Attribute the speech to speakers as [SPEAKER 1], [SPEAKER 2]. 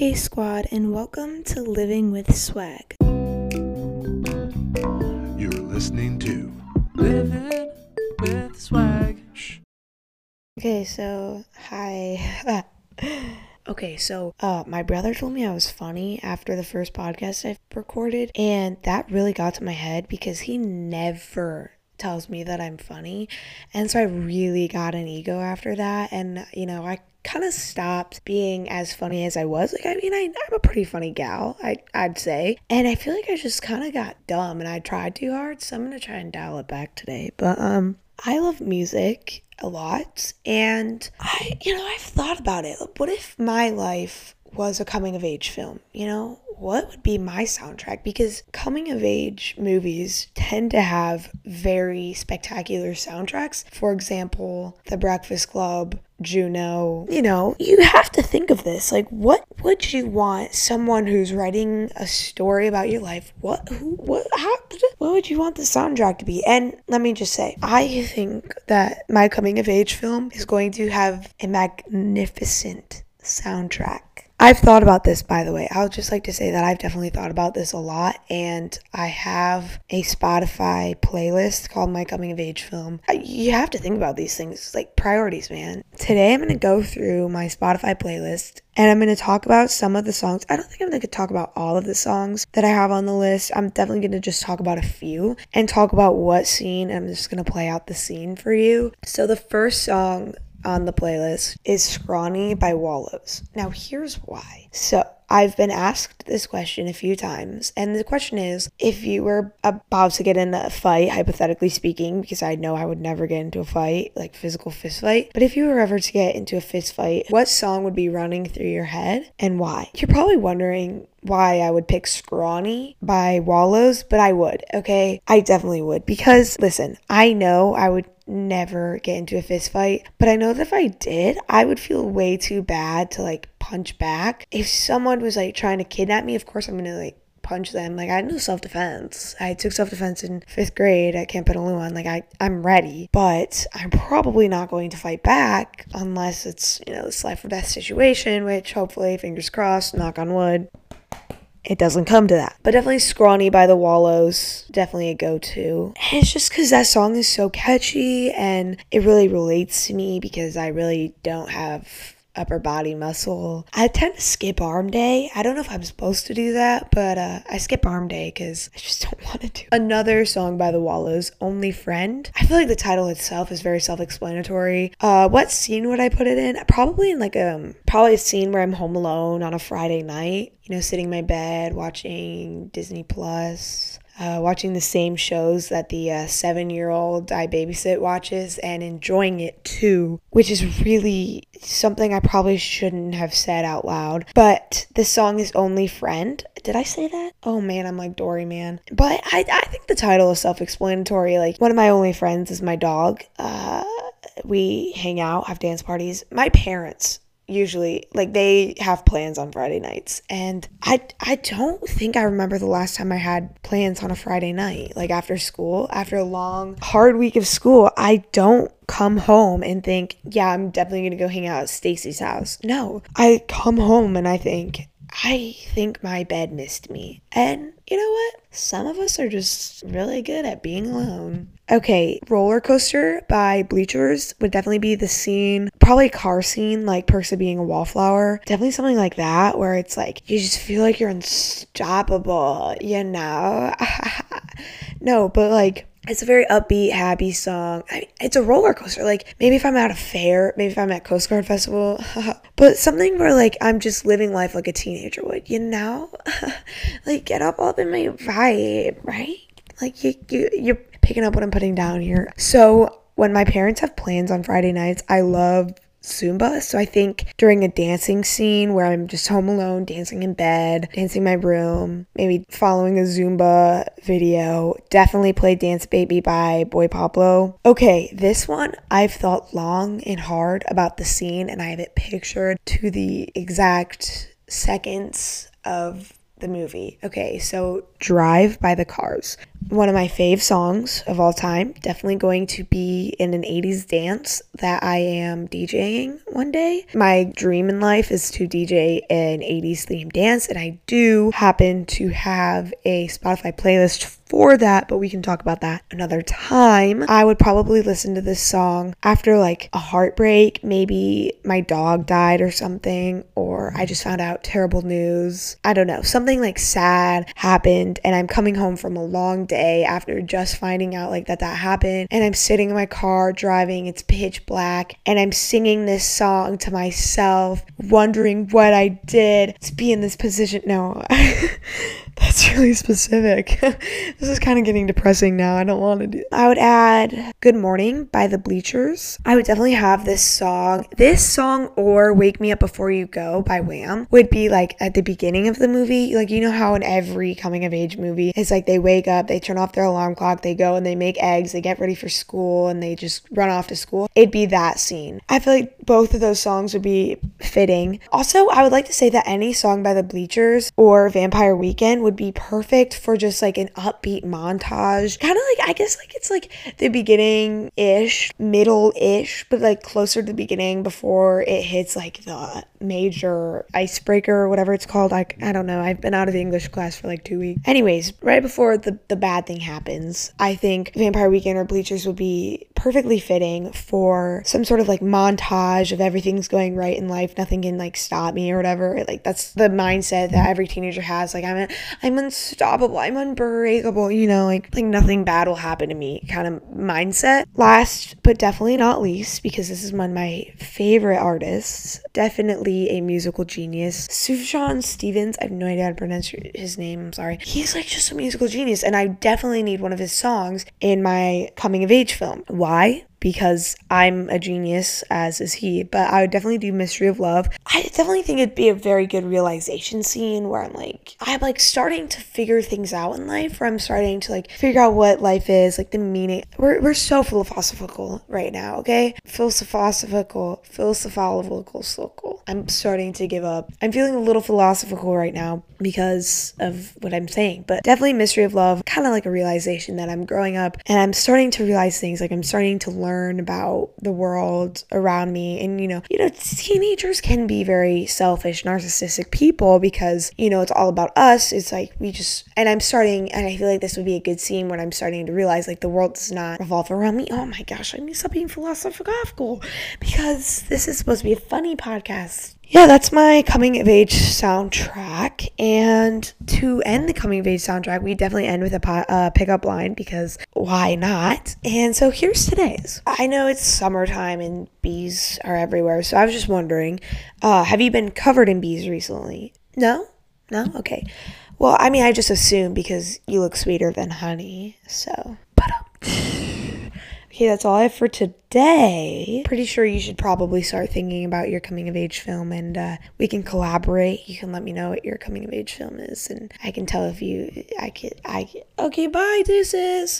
[SPEAKER 1] Hey, squad, and welcome to Living with Swag.
[SPEAKER 2] You're listening to
[SPEAKER 3] Living with swag.
[SPEAKER 1] Okay, so, hi. okay, so, uh, my brother told me I was funny after the first podcast I recorded, and that really got to my head because he never tells me that I'm funny. And so I really got an ego after that. And, you know, I kind of stopped being as funny as I was. Like, I mean, I, I'm a pretty funny gal, I, I'd say. And I feel like I just kind of got dumb and I tried too hard. So I'm going to try and dial it back today. But, um, I love music a lot. And I, you know, I've thought about it. What if my life was a coming of age film? You know, what would be my soundtrack? Because coming of age movies tend to have very spectacular soundtracks. For example, The Breakfast Club, Juno. You know, you have to think of this. Like, what would you want someone who's writing a story about your life? What, who, what, how, what would you want the soundtrack to be? And let me just say, I think that my coming of age film is going to have a magnificent soundtrack. I've thought about this, by the way. I would just like to say that I've definitely thought about this a lot, and I have a Spotify playlist called My Coming of Age Film. You have to think about these things, it's like priorities, man. Today, I'm to go through my Spotify playlist and I'm to talk about some of the songs. I don't think I'm to talk about all of the songs that I have on the list. I'm definitely to just talk about a few and talk about what scene. I'm just to play out the scene for you. So, the first song on the playlist is Scrawny by Wallows. Now, here's why. So, I've been asked this question a few times, and the question is if you were about to get in a fight, hypothetically speaking, because I know I would never get into a fight, like physical fist fight, but if you were ever to get into a fist fight, what song would be running through your head and why? You're probably wondering why I would pick Scrawny by Wallows, but I would, okay? I definitely would because listen, I know I would never get into a fist fight, but I know that if I did, I would feel way too bad to like punch back. If someone was like trying to kidnap me, of course I'm gonna like punch them. Like I no self defense. I took self defense in fifth grade at Camp Petaluma. Like I, I'm ready, but I'm probably not going to fight back unless it's you know this life or death situation. Which hopefully, fingers crossed, knock on wood, it doesn't come to that. But definitely Scrawny by the Wallows, definitely a go to. And it's just because that song is so catchy and it really relates to me because I really don't have upper body muscle. I tend to skip arm day. I don't know if I'm supposed to do that, but uh, I skip arm day because I just don't want to do. Another song by the Wallows, Only Friend. I feel like the title itself is very self-explanatory. Uh, what scene would I put it in? Probably in like a um, probably a scene where I'm home alone on a Friday night. You know, sitting in my bed watching Disney Plus uh, watching the same shows that the uh, seven year old I babysit watches and enjoying it too, which is really something I probably shouldn't have said out loud. But the song is Only Friend. Did I say that? Oh man, I'm like Dory, man. But I, I think the title is self explanatory. Like, one of my only friends is my dog. Uh, we hang out, have dance parties. My parents usually like they have plans on Friday nights. And I I don't think I remember the last time I had plans on a Friday night like after school. After a long hard week of school I don't come home and think yeah I'm definitely going to go hang out at Stacy's house. No I come home and I think I think my bed missed me and you know what some of us are just really good at being alone Okay, Roller Coaster by Bleachers would definitely be the scene, probably car scene, like Perks of Being a Wallflower. Definitely something like that, where it's like you just feel like you're unstoppable, you know? no, but like it's a very upbeat, happy song. I mean, it's a roller coaster. Like maybe if I'm at a fair, maybe if I'm at Coast Guard Festival, but something where like I'm just living life like a teenager would, you know? like get up up in my vibe, right? Like you, you, you're picking up what I'm putting down here. So when my parents have plans on Friday nights, I love Zumba. So I think during a dancing scene where I'm just home alone, dancing in bed, dancing my room, maybe following a Zumba video, definitely play Dance Baby by Boy Pablo. Okay, this one I've thought long and hard about the scene and I have it pictured to the exact seconds of the movie. Okay, so Drive by the Cars. One of my fave songs of all time. Definitely going to be in an 80s dance that I am DJing one day. My dream in life is to DJ an 80s themed dance, and I do happen to have a Spotify playlist for that, but we can talk about that another time. I would probably listen to this song after like a heartbreak, maybe my dog died or something, or I just found out terrible news. I don't know, something like sad happened, and I'm coming home from a long day after just finding out like that that happened, and I'm sitting in my car driving, it's pitch black, and I'm singing this song to myself, wondering what I did to be in this position. No. That's really specific. this is kind of getting depressing now. I don't want to do. I would add "Good Morning" by the Bleachers. I would definitely have this song. This song or "Wake Me Up Before You Go" by Wham would be like at the beginning of the movie. Like you know how in every coming of age movie, it's like they wake up, they turn off their alarm clock, they go and they make eggs, they get ready for school, and they just run off to school. It'd be that scene. I feel like both of those songs would be fitting. Also, I would like to say that any song by the Bleachers or Vampire Weekend would be perfect for just like an upbeat montage. Kind of like, I guess, like it's like the beginning ish, middle ish, but like closer to the beginning before it hits like the major icebreaker or whatever it's called. I, I don't know. I've been out of the English class for like two weeks. Anyways, right before the, the bad thing happens, I think Vampire Weekend or Bleachers would be perfectly fitting for some sort of like montage of everything's going right in life. Nothing can like stop me or whatever. Like that's the mindset that every teenager has. Like I'm, a, I'm unstoppable. I'm unbreakable. You know, like like nothing bad will happen to me. Kind of mindset. Last but definitely not least, because this is one of my favorite artists. Definitely a musical genius. Sufjan Stevens. I have no idea how to pronounce his name. I'm sorry. He's like just a musical genius, and I definitely need one of his songs in my coming of age film. Why? Because I'm a genius, as is he. But I would definitely do Mystery of Love. I definitely think it'd be a very good realization scene where I'm like, I'm like starting to figure things out in life, where I'm starting to like figure out what life is, like the meaning. We're, we're so philosophical right now, okay? Philosophical, philosophical, circle. I'm starting to give up. I'm feeling a little philosophical right now because of what I'm saying, but definitely Mystery of Love, kind of like a realization that I'm growing up and I'm starting to realize things, like I'm starting to learn learn about the world around me. And, you know, you know, teenagers can be very selfish, narcissistic people because, you know, it's all about us. It's like we just, and I'm starting, and I feel like this would be a good scene when I'm starting to realize like the world does not revolve around me. Oh my gosh, I need to stop being philosophical because this is supposed to be a funny podcast yeah, that's my coming of age soundtrack. And to end the coming of age soundtrack, we definitely end with a po- uh, pickup line because why not? And so here's today's. I know it's summertime and bees are everywhere, so I was just wondering uh, have you been covered in bees recently? No? No? Okay. Well, I mean, I just assume because you look sweeter than honey, so. Okay, that's all I have for today. Pretty sure you should probably start thinking about your coming of age film and uh, we can collaborate. You can let me know what your coming of age film is and I can tell if you, I can, I, okay, bye, deuces.